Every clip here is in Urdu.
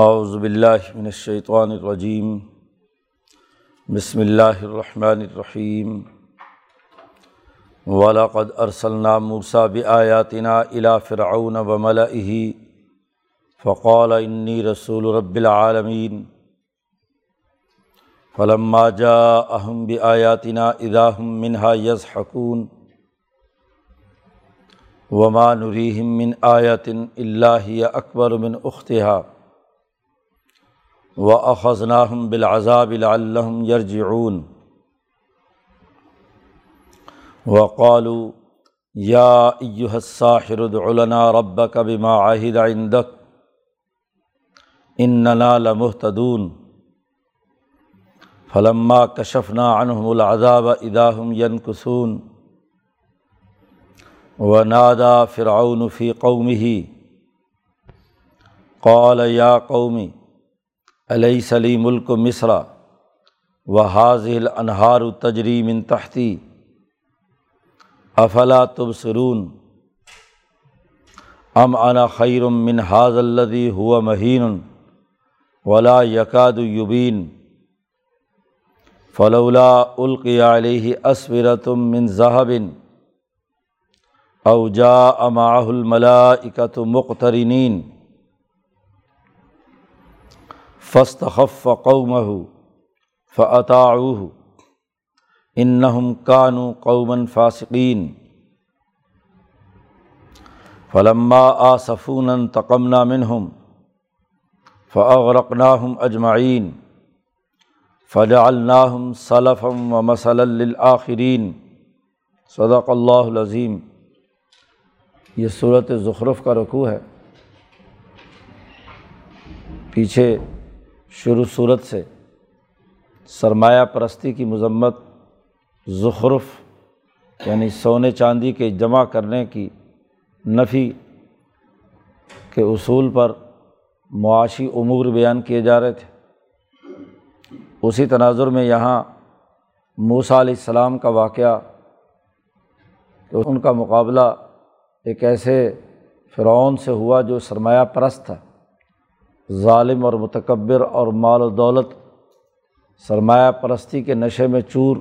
اعوذ باللہ من الشیطان الرجیم بسم اللہ الرحمن الرحیم ولاقد ارسلنا موسیٰ بآیاتنا الى فرعون وملئه فقال انی رسول رب العالمین فلما جاءهم بآیاتنا اذا هم منها یضحکون وما نریہم من آیت اللہ اکبر من اختها و اخذناہم بالعذاب لعلہم یرجعون وقالوا یا ایہا الساحر ادع لنا ربک بما عہد عندک اننا لمہتدون فلما کشفنا عنہم العذاب اذا هم ینکسون ونادا فرعون فی قومه قال یا قومی علیہ سلی ملک مصرا و حاضل انہار تجریم تحتی افلا تبصرون؟ ام انا خیرم من حاض الدی ہوا مہین ولا یقاد یبین فلولا القی علیہ اسورتم من ذہبن اوجا اماح الملاکت مقترنین فستخف قومہ فعطاؤ انہم شروع صورت سے سرمایہ پرستی کی مذمت ظخرف یعنی سونے چاندی کے جمع کرنے کی نفی کے اصول پر معاشی امور بیان کیے جا رہے تھے۔ اسی تناظر میں یہاں موسیٰ علیہ السلام کا واقعہ تو ان کا مقابلہ ایک ایسے فرعون سے ہوا جو سرمایہ پرست تھا۔ ظالم اور متکبر اور مال و دولت، سرمایہ پرستی کے نشے میں چور،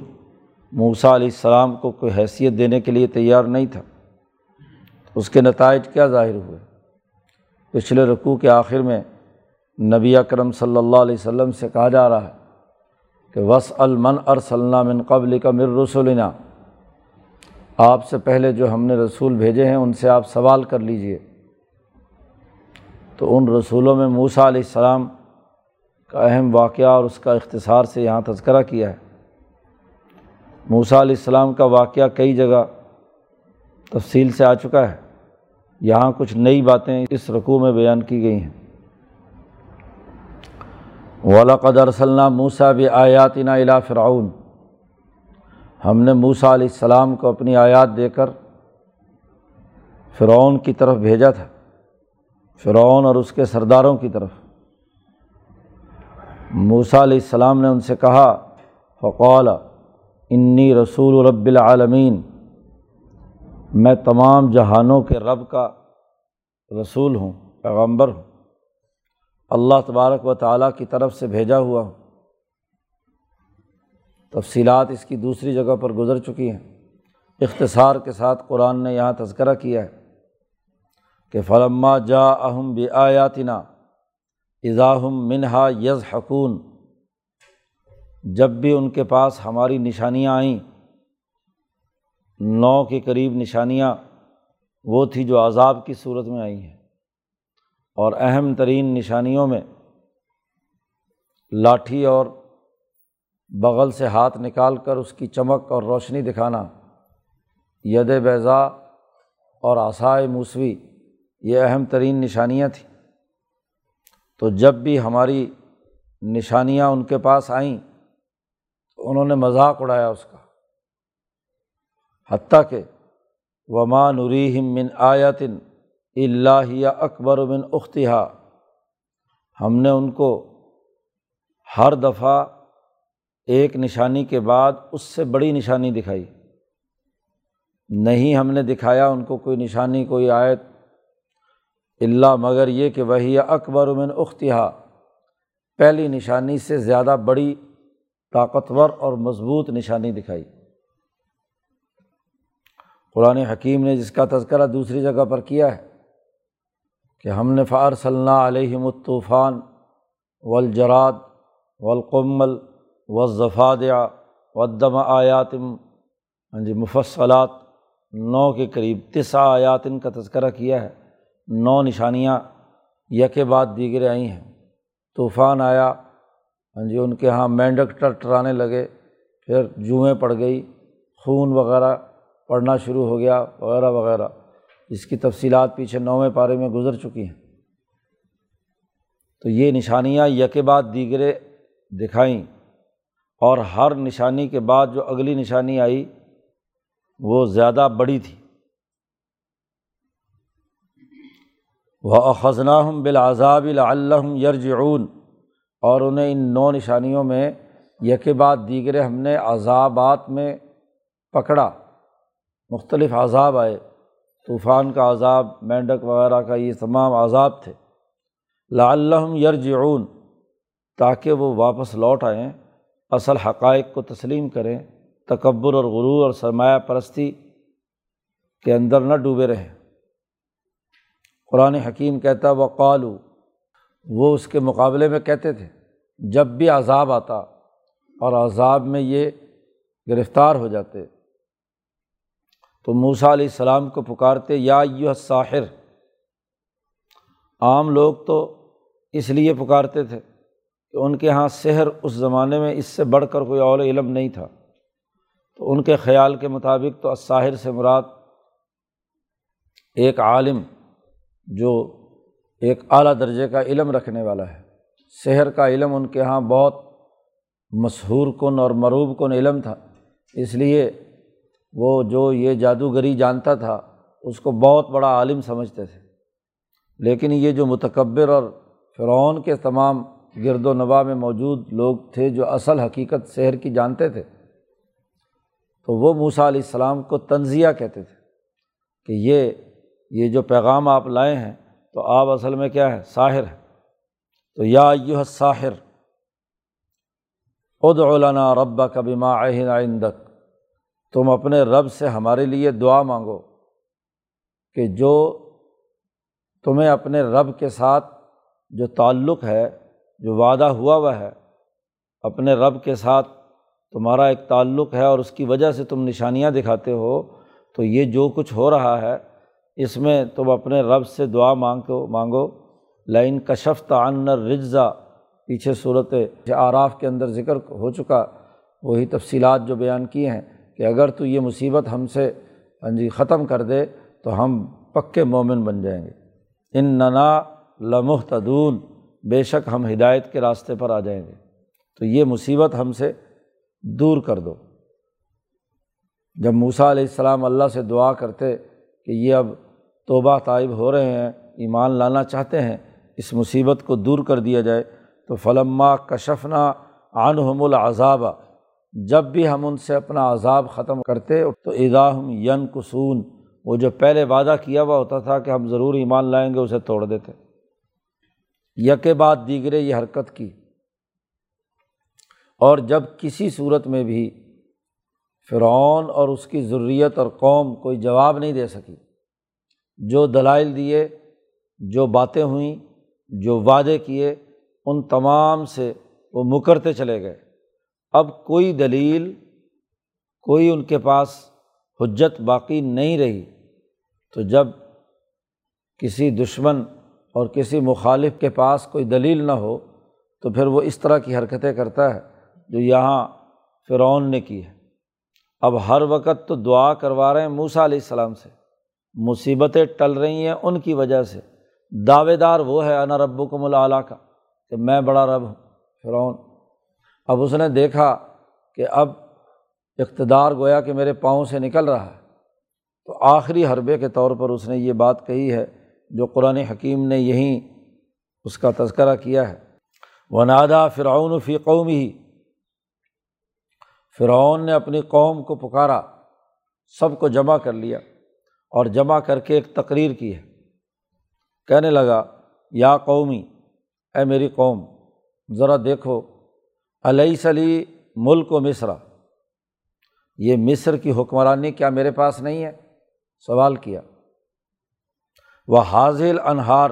موسیٰ علیہ السلام کو کوئی حیثیت دینے کے لیے تیار نہیں تھا۔ اس کے نتائج کیا ظاہر ہوئے؟ پچھلے رقوع کے آخر میں نبی اکرم صلی اللہ علیہ وسلم سے کہا جا رہا ہے کہ وس المن ارسلنا من قبل کا مر رسولنا آپ سے پہلے جو ہم نے رسول بھیجے ہیں، ان سے آپ سوال کر لیجیے تو ان رسولوں میں موسیٰ علیہ السلام کا اہم واقعہ اور اس کا اختصار سے یہاں تذکرہ کیا ہے۔ موسیٰ علیہ السلام کا واقعہ کئی جگہ تفصیل سے آ چکا ہے۔ یہاں کچھ نئی باتیں اس رقوع میں بیان کی گئی ہیں۔ ولاقدر صلی موسیٰ بھی آیات نا فرعون۔ ہم نے موسیٰ علیہ السلام کو اپنی آیات دے کر فرعون کی طرف بھیجا تھا۔ فرعون اور اس کے سرداروں کی طرف۔ موسیٰ علیہ السلام نے ان سے کہا فقول انی رسول رب العالمین، میں تمام جہانوں کے رب کا رسول ہوں، پیغمبر ہوں۔ اللہ تبارک و تعالیٰ کی طرف سے بھیجا ہوا ہوں۔ تفصیلات اس کی دوسری جگہ پر گزر چکی ہیں۔ اختصار کے ساتھ قرآن نے یہاں تذکرہ کیا ہے۔ کہ فلما جا اہم بے آیاتنا اضاحم منہا یز حکون جب بھی ان کے پاس ہماری نشانیاں آئیں، نو کے قریب نشانیاں، وہ تھی جو عذاب کی صورت میں آئی ہیں۔ اور اہم ترین نشانیوں میں لاٹھی اور بغل سے ہاتھ نکال کر اس کی چمک اور روشنی دکھانا، ید بیضا اور آسائے موسوی یہ اہم ترین نشانیاں تھیں۔ تو جب بھی ہماری نشانیاں ان کے پاس آئیں، تو انہوں نے مذاق اڑایا اس کا۔ حتیٰ کہ وما نوریم من آیتن اللہ اکبر من اختہا ہم نے ان کو ہر دفعہ ایک نشانی کے بعد اس سے بڑی نشانی دکھائی۔ نہیں ہم نے دکھایا ان کو کوئی نشانی، کوئی آیت اللہ مگر یہ کہ وہی اکبر من اختہا۔ پہلی نشانی سے زیادہ بڑی، طاقتور اور مضبوط نشانی دکھائی۔ قرآن حکیم نے جس کا تذکرہ دوسری جگہ پر کیا ہے کہ ہم نے فار صلی اللہ علیہم الطوفان والجراد والقمل والضفادع والدم آیاتم ہاں جی مفصلات، نو کے قریب تسا آیاتن کا تذکرہ کیا ہے۔ نو نشانیاں یک بعد دیگر آئی ہیں۔ طوفان آیا ہاں جی ان کے یہاں مینڈک ٹر ٹرانے لگے، پھر جوئیں پڑ گئی، خون وغیرہ پڑنا شروع ہو گیا، وغیرہ وغیرہ۔ جس کی تفصیلات پیچھے نویں پارے میں گزر چکی ہیں۔ تو یہ نشانیاں یک بعد دیگرے دکھائیں، اور ہر نشانی کے بعد جو اگلی نشانی آئی، وہ زیادہ بڑی تھی۔ وہ خزناہم بالعذاب العلّم یرجعون اور انہیں ان نو نشانیوں میں یک بعد دیگر ہم نے عذابات میں پکڑا۔ مختلف عذاب آئے۔ طوفان کا عذاب، مینڈک وغیرہ کا، یہ تمام عذاب تھے۔ لعلہم یرجعون تاکہ وہ واپس لوٹ آئیں، اصل حقائق کو تسلیم کریں، تکبر اور غرور اور سرمایہ پرستی کے اندر نہ ڈوبے رہیں۔ قرآن حکیم کہتا وہ قالو وہ اس کے مقابلے میں کہتے تھے، جب بھی عذاب آتا اور عذاب میں یہ گرفتار ہو جاتے۔ تو موسا علیہ السلام کو پکارتے، یا یو ساحر عام لوگ تو اس لیے پکارتے تھے کہ ان کے یہاں سحر اس زمانے میں اس سے بڑھ کر کوئی اور علم نہیں تھا۔ تو ان کے خیال کے مطابق تو ساحر سے مراد ایک عالم جو ایک اعلیٰ درجے کا علم رکھنے والا ہے۔ شہر کا علم ان کے یہاں بہت مشہور کن اور مروب کن علم تھا۔ اس لیے وہ جو یہ جادوگری جانتا تھا، اس کو بہت بڑا عالم سمجھتے تھے۔ لیکن یہ جو متکبر اور فرعون کے تمام گرد و نواح میں موجود لوگ تھے جو اصل حقیقت شہر کی جانتے تھے، تو وہ موسا علیہ السلام کو تنزیہ کہتے تھے کہ یہ یہ جو پیغام آپ لائے ہیں، تو آپ اصل میں کیا ہے؟ ساحر ہے تو یا یو ساحر ادعلنا ربا کبھی ماں آئندک تم اپنے رب سے ہمارے لیے دعا مانگو کہ جو تمہیں اپنے رب کے ساتھ جو تعلق ہے، جو وعدہ ہوا ہوا ہے، اپنے رب کے ساتھ تمہارا ایک تعلق ہے اور اس کی وجہ سے تم نشانیاں دکھاتے ہو، تو یہ جو کچھ ہو رہا ہے اس میں تم اپنے رب سے دعا مانگو مانگو۔ لائن کشف تعن رجزا پیچھے صورت آراف کے اندر ذکر ہو چکا۔ وہی تفصیلات جو بیان کی ہیں کہ اگر تو یہ مصیبت ہم سے ہاں جی ختم کر دے تو ہم پکے مومن بن جائیں گے۔ ان ننا لمحتدون، بے شک ہم ہدایت کے راستے پر آ جائیں گے۔ تو یہ مصیبت ہم سے دور کر دو۔ جب موسا علیہ السلام اللہ سے دعا کرتے کہ یہ اب توبہ طائب ہو رہے ہیں، ایمان لانا چاہتے ہیں، اس مصیبت کو دور کر دیا جائے۔ تو فلما کشفنا عنہم العذاب، جب بھی ہم ان سے اپنا عذاب ختم کرتے، تو ہم ین قسون وہ جو پہلے وعدہ کیا ہوا ہوتا تھا کہ ہم ضرور ایمان لائیں گے، اسے توڑ دیتے۔ یک بعد دیگرے یہ حرکت کی۔ اور جب کسی صورت میں بھی فرعون اور اس کی ضروریت اور قوم کوئی جواب نہیں دے سکی جو دلائل دیے، جو باتیں ہوئیں، جو وعدے کیے، ان تمام سے وہ مکرتے چلے گئے۔ اب کوئی دلیل، کوئی ان کے پاس حجت باقی نہیں رہی۔ تو جب کسی دشمن اور کسی مخالف کے پاس کوئی دلیل نہ ہو، تو پھر وہ اس طرح کی حرکتیں کرتا ہے جو یہاں فرعون نے کی ہے۔ اب ہر وقت تو دعا کروا رہے ہیں موسا علیہ السلام سے۔ مصیبتیں ٹل رہی ہیں ان کی وجہ سے۔ دعوے دار وہ ہے، انا رب کم العلیٰ کا، کہ میں بڑا رب ہوں، فرعون۔ اب اس نے دیکھا کہ اب اقتدار گویا کہ میرے پاؤں سے نکل رہا ہے۔ تو آخری حربے کے طور پر اس نے یہ بات کہی ہے، جو قرآن حکیم نے یہیں اس کا تذکرہ کیا ہے۔ وہ نادا فرعون فی قوم ہی فرعون نے اپنی قوم کو پکارا، سب کو جمع کر لیا۔ اور جمع کر کے ایک تقریر کی ہے۔ کہنے لگا، یا قومی، اے میری قوم، ذرا دیکھو علیہ سلی ملک و مصرا یہ مصر کی حکمرانی کیا میرے پاس نہیں ہے؟ سوال کیا۔ وہ حاضل انہار،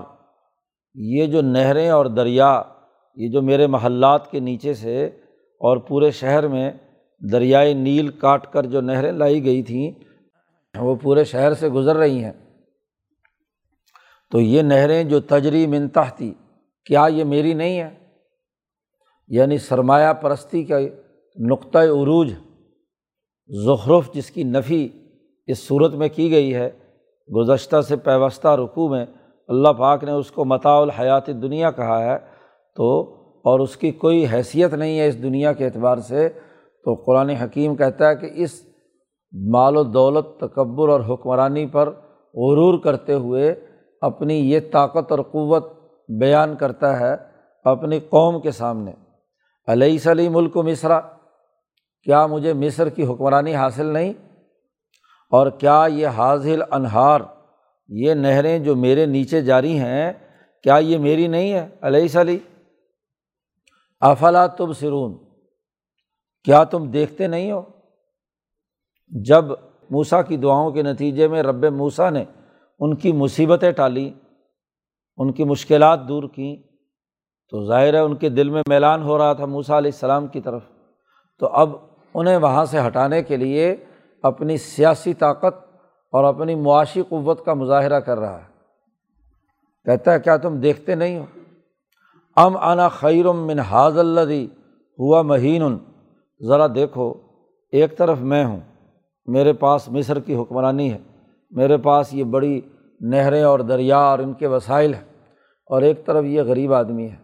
یہ جو نہریں اور دریا، یہ جو میرے محلات کے نیچے سے اور پورے شہر میں دریائے نیل کاٹ کر جو نہریں لائی گئی تھیں وہ پورے شہر سے گزر رہی ہیں۔ تو یہ نہریں جو تجری منتح تھی کیا یہ میری نہیں ہے یعنی سرمایہ پرستی کا نقطۂ عروج ظخرف جس کی نفی اس صورت میں کی گئی ہے، گزشتہ سے پیوستہ رقوع میں اللہ پاک نے اس کو متاع الحیات دنیا کہا ہے، تو اور اس کی کوئی حیثیت نہیں ہے اس دنیا کے اعتبار سے۔ تو قرآن حکیم کہتا ہے کہ اس مال و دولت، تکبر اور حکمرانی پر غرور کرتے ہوئے اپنی یہ طاقت اور قوت بیان کرتا ہے اپنی قوم کے سامنے۔ علیہ سلی ملک و مصرا کیا مجھے مصر کی حکمرانی حاصل نہیں؟ اور کیا یہ حاضل انہار، یہ نہریں جو میرے نیچے جاری ہیں، کیا یہ میری نہیں ہے علیہ سلی افلا تب سرون کیا تم دیکھتے نہیں ہو؟ جب موسا کی دعاؤں کے نتیجے میں رب موسا نے ان کی مصیبتیں ٹالیں ان کی مشکلات دور کیں، تو ظاہر ہے ان کے دل میں میلان ہو رہا تھا موسا علیہ السلام کی طرف۔ تو اب انہیں وہاں سے ہٹانے کے لیے اپنی سیاسی طاقت اور اپنی معاشی قوت کا مظاہرہ کر رہا ہے۔ کہتا ہے، کیا تم دیکھتے نہیں ہو؟ ام انا خیرم من حاض الدی ہوا مہین ذرا دیکھو، ایک طرف میں ہوں۔ میرے پاس مصر کی حکمرانی ہے۔ میرے پاس یہ بڑی نہریں اور دریا اور ان کے وسائل ہیں۔ اور ایک طرف یہ غریب آدمی ہے۔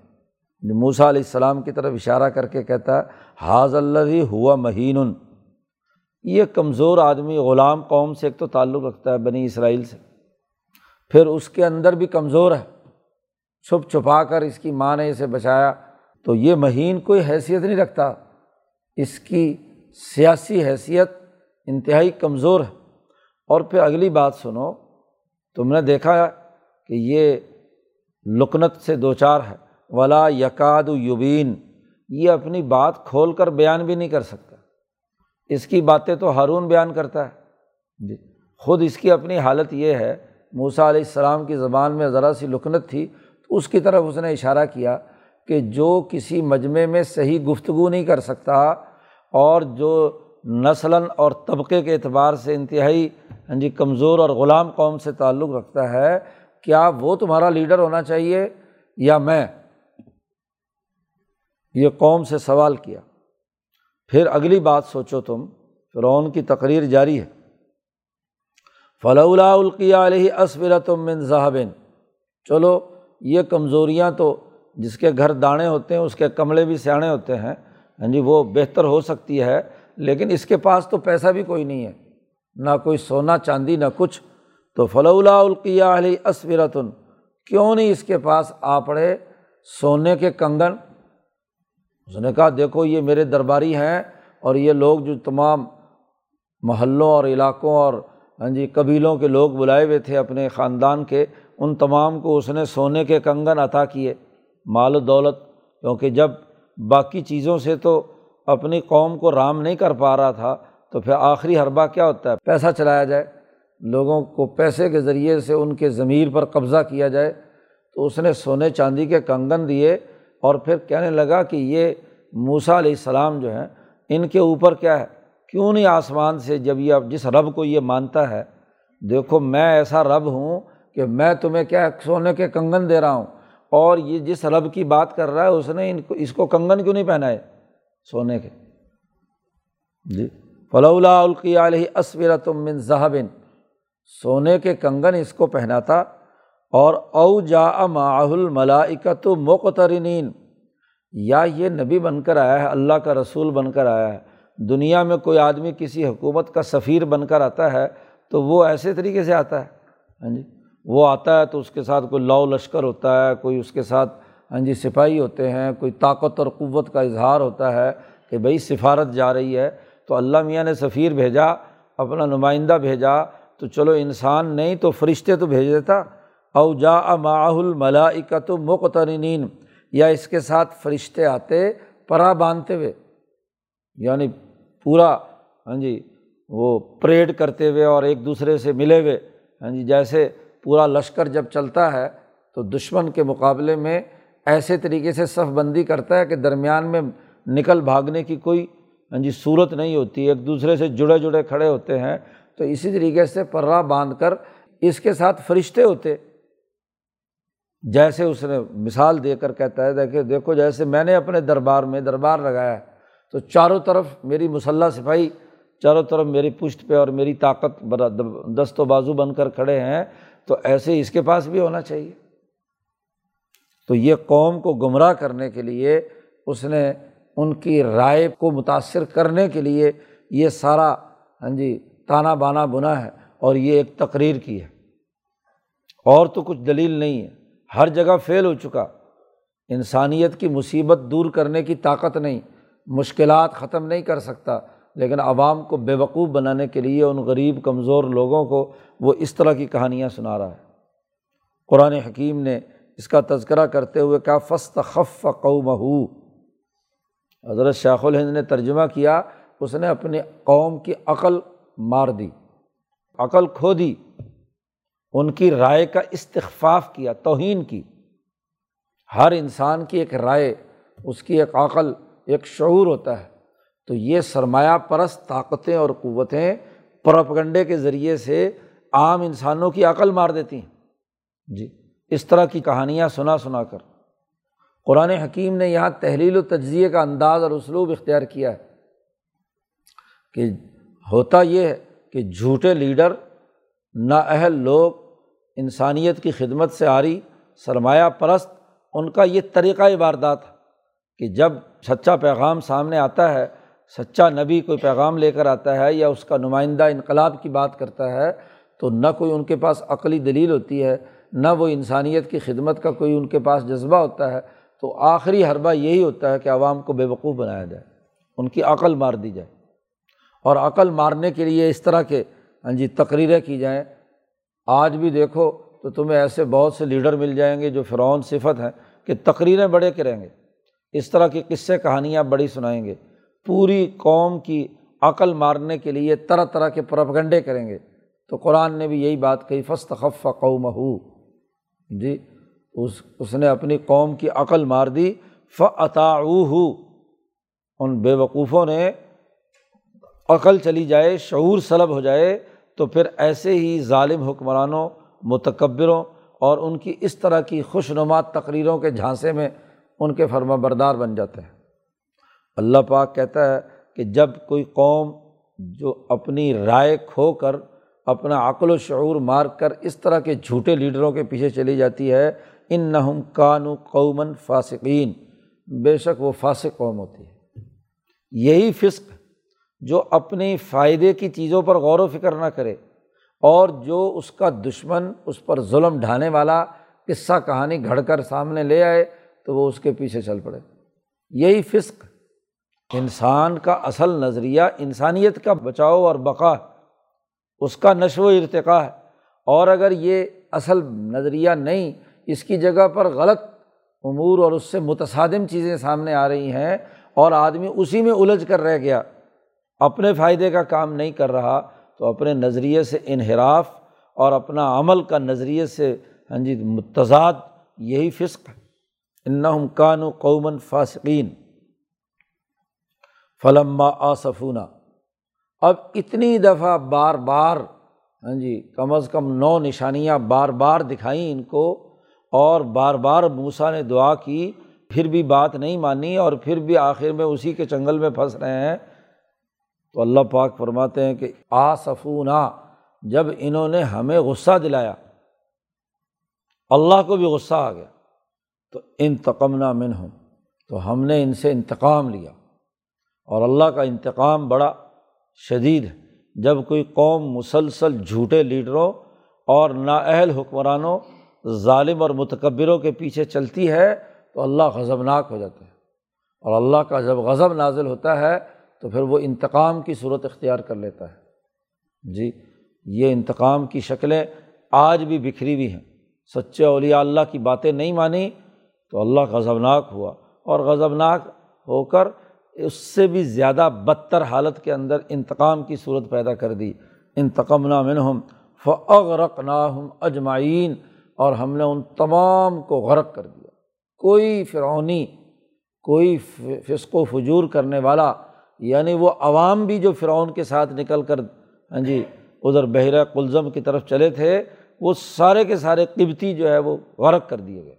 موسا علیہ السلام کی طرف اشارہ کر کے کہتا ہے حاض اللہ ہوا مہین یہ کمزور آدمی غلام قوم سے ایک تو تعلق رکھتا ہے بنی اسرائیل سے۔ پھر اس کے اندر بھی کمزور ہے۔ چھپ چھپا کر اس کی ماں نے اسے بچایا۔ تو یہ مہین کوئی حیثیت نہیں رکھتا۔ اس کی سیاسی حیثیت انتہائی کمزور ہے۔ اور پھر اگلی بات سنو، تم نے دیکھا کہ یہ لکنت سے دو چار ہے۔ ولا یکاد یوبین یہ اپنی بات کھول کر بیان بھی نہیں کر سکتا۔ اس کی باتیں تو ہارون بیان کرتا ہے۔ جی خود اس کی اپنی حالت یہ ہے موسا علیہ السلام کی زبان میں ذرا سی لکنت تھی، تو اس کی طرف اس نے اشارہ کیا کہ جو کسی مجمعے میں صحیح گفتگو نہیں کر سکتا اور جو نسلاً اور طبقے کے اعتبار سے انتہائی ہاں جی کمزور اور غلام قوم سے تعلق رکھتا ہے۔ کیا وہ تمہارا لیڈر ہونا چاہیے یا میں؟ یہ قوم سے سوال کیا۔ پھر اگلی بات سوچو تم، فرعون کی تقریر جاری ہے۔ فلاء القیہ علیہ اسبرت من ذہبن چلو، یہ کمزوریاں تو جس کے گھر دانے ہوتے ہیں، اس کے کملے بھی سیانے ہوتے ہیں۔ ہاں جی وہ بہتر ہو سکتی ہے۔ لیکن اس کے پاس تو پیسہ بھی کوئی نہیں ہے۔ نہ کوئی سونا، چاندی، نہ کچھ۔ تو فلاء القیہ علیہ اسبرتن کیوں نہیں اس کے پاس آ پڑے سونے کے کنگن؟ اس نے کہا، دیکھو، یہ میرے درباری ہیں اور یہ لوگ جو تمام محلوں اور علاقوں اور ہاں جی قبیلوں کے لوگ بلائے ہوئے تھے اپنے خاندان کے، ان تمام کو اس نے سونے کے کنگن عطا کیے۔ مال و دولت، کیونکہ جب باقی چیزوں سے تو اپنی قوم کو رام نہیں کر پا رہا تھا، تو پھر آخری حربہ کیا ہوتا ہے؟ پیسہ چلایا جائے، لوگوں کو پیسے کے ذریعے سے ان کے ضمیر پر قبضہ کیا جائے۔ تو اس نے سونے چاندی کے کنگن دیے اور پھر کہنے لگا کہ یہ موسا علیہ السلام جو ہیں، ان کے اوپر کیا ہے؟ کیوں نہیں آسمان سے جب یہ اب جس رب کو یہ مانتا ہے، دیکھو میں ایسا رب ہوں کہ میں تمہیں کیا سونے کے کنگن دے رہا ہوں، اور یہ جس رب کی بات کر رہا ہے، اس نے ان کو، اس کو کنگن کیوں نہیں پہنائے؟ سونے کے۔ جی۔ فلولا القی علیہ اسورت من ذہبن سونے کے کنگن اس کو پہناتا اور او جا معاہل ملاکت مقترنین یا یہ نبی بن کر آیا ہے، اللہ کا رسول بن کر آیا ہے۔ دنیا میں کوئی آدمی کسی حکومت کا سفیر بن کر آتا ہے تو وہ ایسے طریقے سے آتا ہے۔ ہاں جی۔ وہ آتا ہے تو اس کے ساتھ کوئی لو لشکر ہوتا ہے، کوئی اس کے ساتھ ہاں جی سپاہی ہوتے ہیں، کوئی طاقت اور قوت کا اظہار ہوتا ہے کہ بھائی سفارت جا رہی ہے، تو اللہ میاں نے سفیر بھیجا، اپنا نمائندہ بھیجا، تو چلو انسان نہیں تو فرشتے تو بھیج دیتا۔ او جا معاہ الملاکت مقترنین، یا اس کے ساتھ فرشتے آتے پرا باندھتے ہوئے یعنی پورا ہاں جی وہ پریڈ کرتے ہوئے اور ایک دوسرے سے ملے ہوئے ہاں جی جیسے پورا لشکر جب چلتا ہے، تو دشمن کے مقابلے میں ایسے طریقے سے صف بندی کرتا ہے کہ درمیان میں نکل بھاگنے کی کوئی ہاں جی صورت نہیں ہوتی، ایک دوسرے سے جڑے جڑے کھڑے ہوتے ہیں۔ تو اسی طریقے سے پرا باندھ کر اس کے ساتھ فرشتے ہوتے۔ جیسے اس نے مثال دے کر کہتا ہے دیکھے دیکھو، جیسے میں نے اپنے دربار میں دربار لگایا ہے، تو چاروں طرف میری مسلح سپاہی، چاروں طرف میری پشت پہ اور میری طاقت دست و بازو بن کر کھڑے ہیں۔ تو ایسے اس کے پاس بھی ہونا چاہیے۔ تو یہ قوم کو گمراہ کرنے کے لیے، اس نے ان کی رائے کو متاثر کرنے کے لیے یہ سارا ہاں جی تانا بانا بنا ہے اور یہ ایک تقریر کی ہے۔ اور تو کچھ دلیل نہیں ہے۔ ہر جگہ فیل ہو چکا۔ انسانیت کی مصیبت دور کرنے کی طاقت نہیں۔ مشکلات ختم نہیں کر سکتا۔ لیکن عوام کو بے وقوف بنانے کے لیے ان غریب، کمزور لوگوں کو وہ اس طرح کی کہانیاں سنا رہا ہے۔ قرآن حکیم نے اس کا تذکرہ کرتے ہوئے کہا فسط خف قوم حضرت شیخ الہند نے ترجمہ کیا، اس نے اپنی قوم کی عقل مار دی، عقل کھو دی، ان کی رائے کا استخفاف کیا، توہین کی۔ ہر انسان کی ایک رائے، اس کی ایک عقل، ایک شعور ہوتا ہے۔ تو یہ سرمایہ پرست طاقتیں اور قوتیں پروپگنڈے کے ذریعے سے عام انسانوں کی عقل مار دیتی ہیں۔ جی۔ اس طرح کی کہانیاں سنا سنا کر۔ قرآن حکیم نے یہاں تحلیل و تجزیے کا انداز اور اسلوب اختیار کیا ہے۔ کہ ہوتا یہ ہے کہ جھوٹے لیڈر، نااہل لوگ، انسانیت کی خدمت سے آ رہی سرمایہ پرست، ان کا یہ طریقۂ واردات کہ جب سچا پیغام سامنے آتا ہے، سچا نبی کوئی پیغام لے کر آتا ہے یا اس کا نمائندہ انقلاب کی بات کرتا ہے، تو نہ کوئی ان کے پاس عقلی دلیل ہوتی ہے نہ وہ انسانیت کی خدمت کا کوئی ان کے پاس جذبہ ہوتا ہے، تو آخری حربہ یہی ہوتا ہے کہ عوام کو بے وقوف بنایا جائے، ان کی عقل مار دی جائے۔ اور عقل مارنے کے لیے اس طرح کے ہاں جی تقریریں کی جائیں۔ آج بھی دیکھو تو تمہیں ایسے بہت سے لیڈر مل جائیں گے جو فرعون صفت ہیں کہ تقریریں بڑے کریں گے۔ اس طرح کی قصے، کہانیاں بڑی سنائیں گے۔ پوری قوم کی عقل مارنے کے لیے طرح طرح کے پرپگنڈے کریں گے۔ تو قرآن نے بھی یہی بات کہی فسط خف قوم ہو جی اس اس نے اپنی قوم کی عقل مار دی فعطا ان بے وقوفوں نے عقل چلی جائے، شعور سلب ہو جائے، تو پھر ایسے ہی ظالم حکمرانوں، متکبروں اور ان کی اس طرح کی خوش نما تقریروں کے جھانسے میں ان کے فرما بردار بن جاتے ہیں۔ اللہ پاک کہتا ہے کہ جب کوئی قوم جو اپنی رائے کھو کر اپنا عقل و شعور مار کر اس طرح کے جھوٹے لیڈروں کے پیچھے چلی جاتی ہے۔ ان نہم کانو قومن فاسقین۔ بے شک وہ فاسق قوم ہوتی ہے۔ یہی فسق جو اپنی فائدے کی چیزوں پر غور و فکر نہ کرے اور جو اس کا دشمن اس پر ظلم ڈھانے والا قصہ کہانی گھڑ کر سامنے لے آئے تو وہ اس کے پیچھے چل پڑے۔ یہی فسق انسان کا اصل نظریہ انسانیت کا بچاؤ اور بقا۔ اس کا نشو و ارتقا ہے۔ اور اگر یہ اصل نظریہ نہیں، اس کی جگہ پر غلط امور اور اس سے متصادم چیزیں سامنے آ رہی ہیں اور آدمی اسی میں الجھ کر رہ گیا، اپنے فائدے کا کام نہیں کر رہا، تو اپنے نظریے سے انحراف اور اپنا عمل کا نظریے سے ہاں جی متضاد یہی فسق ان اب اتنی دفعہ بار بار ہاں جی کم از کم نو نشانیاں بار بار دکھائیں ان کو، اور بار بار موسا نے دعا کی، پھر بھی بات نہیں مانی، اور پھر بھی آخر میں اسی کے چنگل میں پھنس رہے ہیں۔ تو اللہ پاک فرماتے ہیں کہ آصفونہ جب انہوں نے ہمیں غصہ دلایا، اللہ کو بھی غصہ آ گیا، تو انتقمنا من ہوں تو ہم نے ان سے انتقام لیا، اور اللہ کا انتقام بڑا شدید ہے۔ جب کوئی قوم مسلسل جھوٹے لیڈروں اور نااہل حکمرانوں، ظالم اور متکبروں کے پیچھے چلتی ہے، تو اللہ غضبناک ہو جاتا ہے۔ اور اللہ کا جب غضب نازل ہوتا ہے، تو پھر وہ انتقام کی صورت اختیار کر لیتا ہے۔ جی یہ انتقام کی شکلیں آج بھی بکھری ہوئی ہیں۔ سچے اولیاء اللہ کی باتیں نہیں مانی، تو اللہ غضبناک ہوا۔ اور غضبناک ہو کر اس سے بھی زیادہ بدتر حالت کے اندر انتقام کی صورت پیدا کر دی۔ انتقام نہ منہم فغرق ناہم اجمعین، اور ہم نے ان تمام کو غرق کر دیا۔ کوئی فرعونی، کوئی فسق و فجور کرنے والا یعنی وہ عوام بھی جو فرعون کے ساتھ نکل کر ہاں جی ادھر بحیرہ کلزم کی طرف چلے تھے، وہ سارے کے سارے قبتی جو ہے وہ غرق کر دیے گئے۔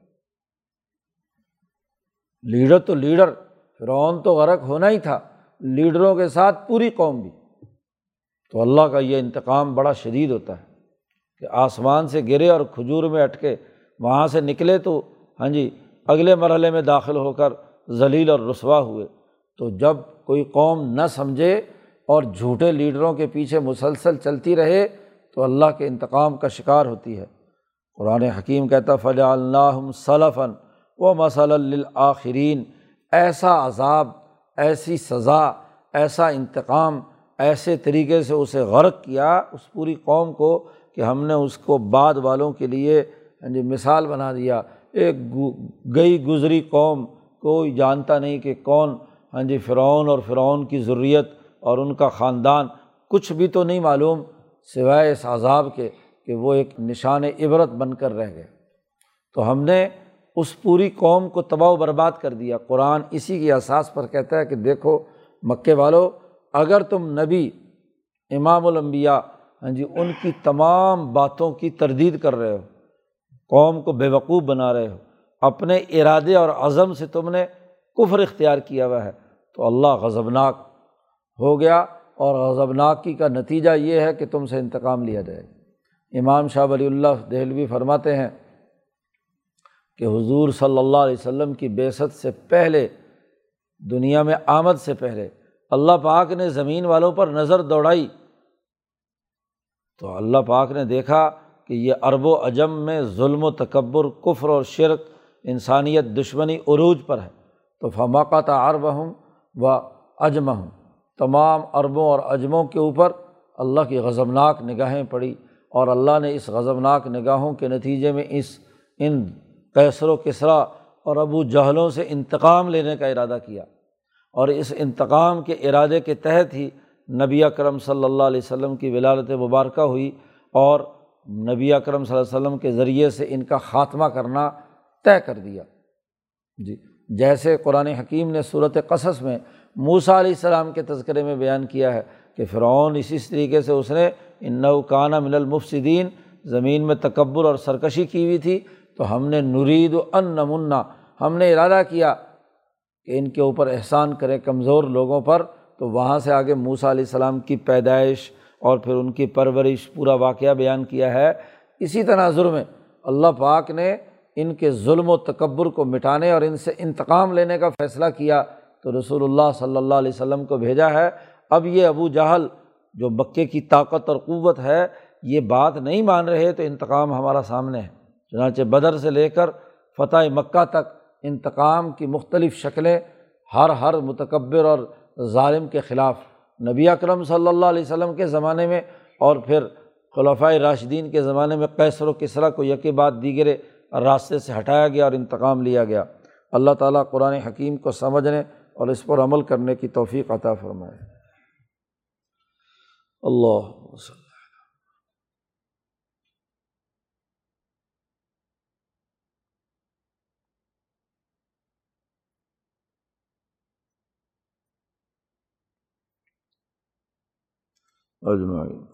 لیڈر تو لیڈر فرعون تو غرق ہونا ہی تھا، لیڈروں کے ساتھ پوری قوم بھی۔ تو اللہ کا یہ انتقام بڑا شدید ہوتا ہے کہ آسمان سے گرے اور کھجور میں اٹکے، وہاں سے نکلے تو ہاں جی اگلے مرحلے میں داخل ہو کر ذلیل اور رسوا ہوئے۔ تو جب کوئی قوم نہ سمجھے اور جھوٹے لیڈروں کے پیچھے مسلسل چلتی رہے، تو اللہ کے انتقام کا شکار ہوتی ہے۔ قرآن حکیم کہتا فلاں اللہ صلفً و مسل آخرین ایسا عذاب، ایسی سزا، ایسا انتقام، ایسے طریقے سے اسے غرق کیا اس پوری قوم کو کہ ہم نے اس کو بعد والوں کے لیے ہاں جی مثال بنا دیا۔ ایک گئی گزری قوم، کوئی جانتا نہیں کہ کون ہاں جی فرعون اور فرعون کی ضروریت اور ان کا خاندان، کچھ بھی تو نہیں معلوم سوائے اس عذاب کے کہ وہ ایک نشان عبرت بن کر رہ گئے۔ تو ہم نے اس پوری قوم کو تباہ و برباد کر دیا۔ قرآن اسی کی احساس پر کہتا ہے کہ دیکھو، مکے والو، اگر تم نبی، امام الانبیاء ہاں جی ان کی تمام باتوں کی تردید کر رہے ہو، قوم کو بے وقوف بنا رہے ہو، اپنے ارادے اور عزم سے تم نے کفر اختیار کیا ہوا ہے، تو اللہ غضبناک ہو گیا۔ اور غضبناکی کا نتیجہ یہ ہے کہ تم سے انتقام لیا جائے۔ امام شاہ ولی اللہ دہلوی فرماتے ہیں کہ حضور صلی اللہ علیہ وسلم کی بیست سے پہلے، دنیا میں آمد سے پہلے، اللہ پاک نے زمین والوں پر نظر دوڑائی۔ تو اللہ پاک نے دیکھا کہ یہ ارب و اجم میں ظلم و تکبر، کفر اور شرک، انسانیت دشمنی عروج پر ہے۔ تو فماقات عرب ہوں و اجم ہوں تمام عربوں اور اجموں کے اوپر اللہ کی غضبناک نگاہیں پڑی اور اللہ نے اس غضبناک نگاہوں کے نتیجے میں اس، ان کیسر و کسرا اور ابو جہلوں سے انتقام لینے کا ارادہ کیا اور اس انتقام کے ارادے کے تحت ہی نبی اکرم صلی اللہ علیہ وسلم کی ولالت مبارکہ ہوئی اور نبی اکرم صلی اللہ علیہ وسلم کے ذریعے سے ان کا خاتمہ کرنا طے کر دیا۔ جی جیسے قرآن حکیم نے صورت قصص میں موسا علیہ السلام کے تذکرے میں بیان کیا ہے کہ فرعون اسی طریقے سے اس نے ان تو ہم نے نرید و ان نمنا ہم نے ارادہ کیا کہ ان کے اوپر احسان کریں کمزور لوگوں پر، تو وہاں سے آگے موسا علیہ السلام کی پیدائش اور پھر ان کی پرورش، پورا واقعہ بیان کیا ہے۔ اسی تناظر میں اللہ پاک نے ان کے ظلم و تکبر کو مٹانے اور ان سے انتقام لینے کا فیصلہ کیا۔ تو رسول اللہ صلی اللہ علیہ وسلم کو بھیجا ہے۔ اب یہ ابو جہل جو مکے کی طاقت اور قوت ہے، یہ بات نہیں مان رہے تو انتقام ہمارا سامنے ہے۔ چنانچہ بدر سے لے کر فتح مکہ تک انتقام کی مختلف شکلیں ہر ہر متکبر اور ظالم کے خلاف نبی اکرم صلی اللہ علیہ وسلم کے زمانے میں اور پھر خلفۂ راشدین کے زمانے میں قیصر و کسرا کو یقہ بعد دیگرے راستے سے ہٹایا گیا اور انتقام لیا گیا۔ اللہ تعالیٰ قرآن حکیم کو سمجھنے اور اس پر عمل کرنے کی توفیق عطا فرمائے۔ اللہ وسلم۔ اجمعین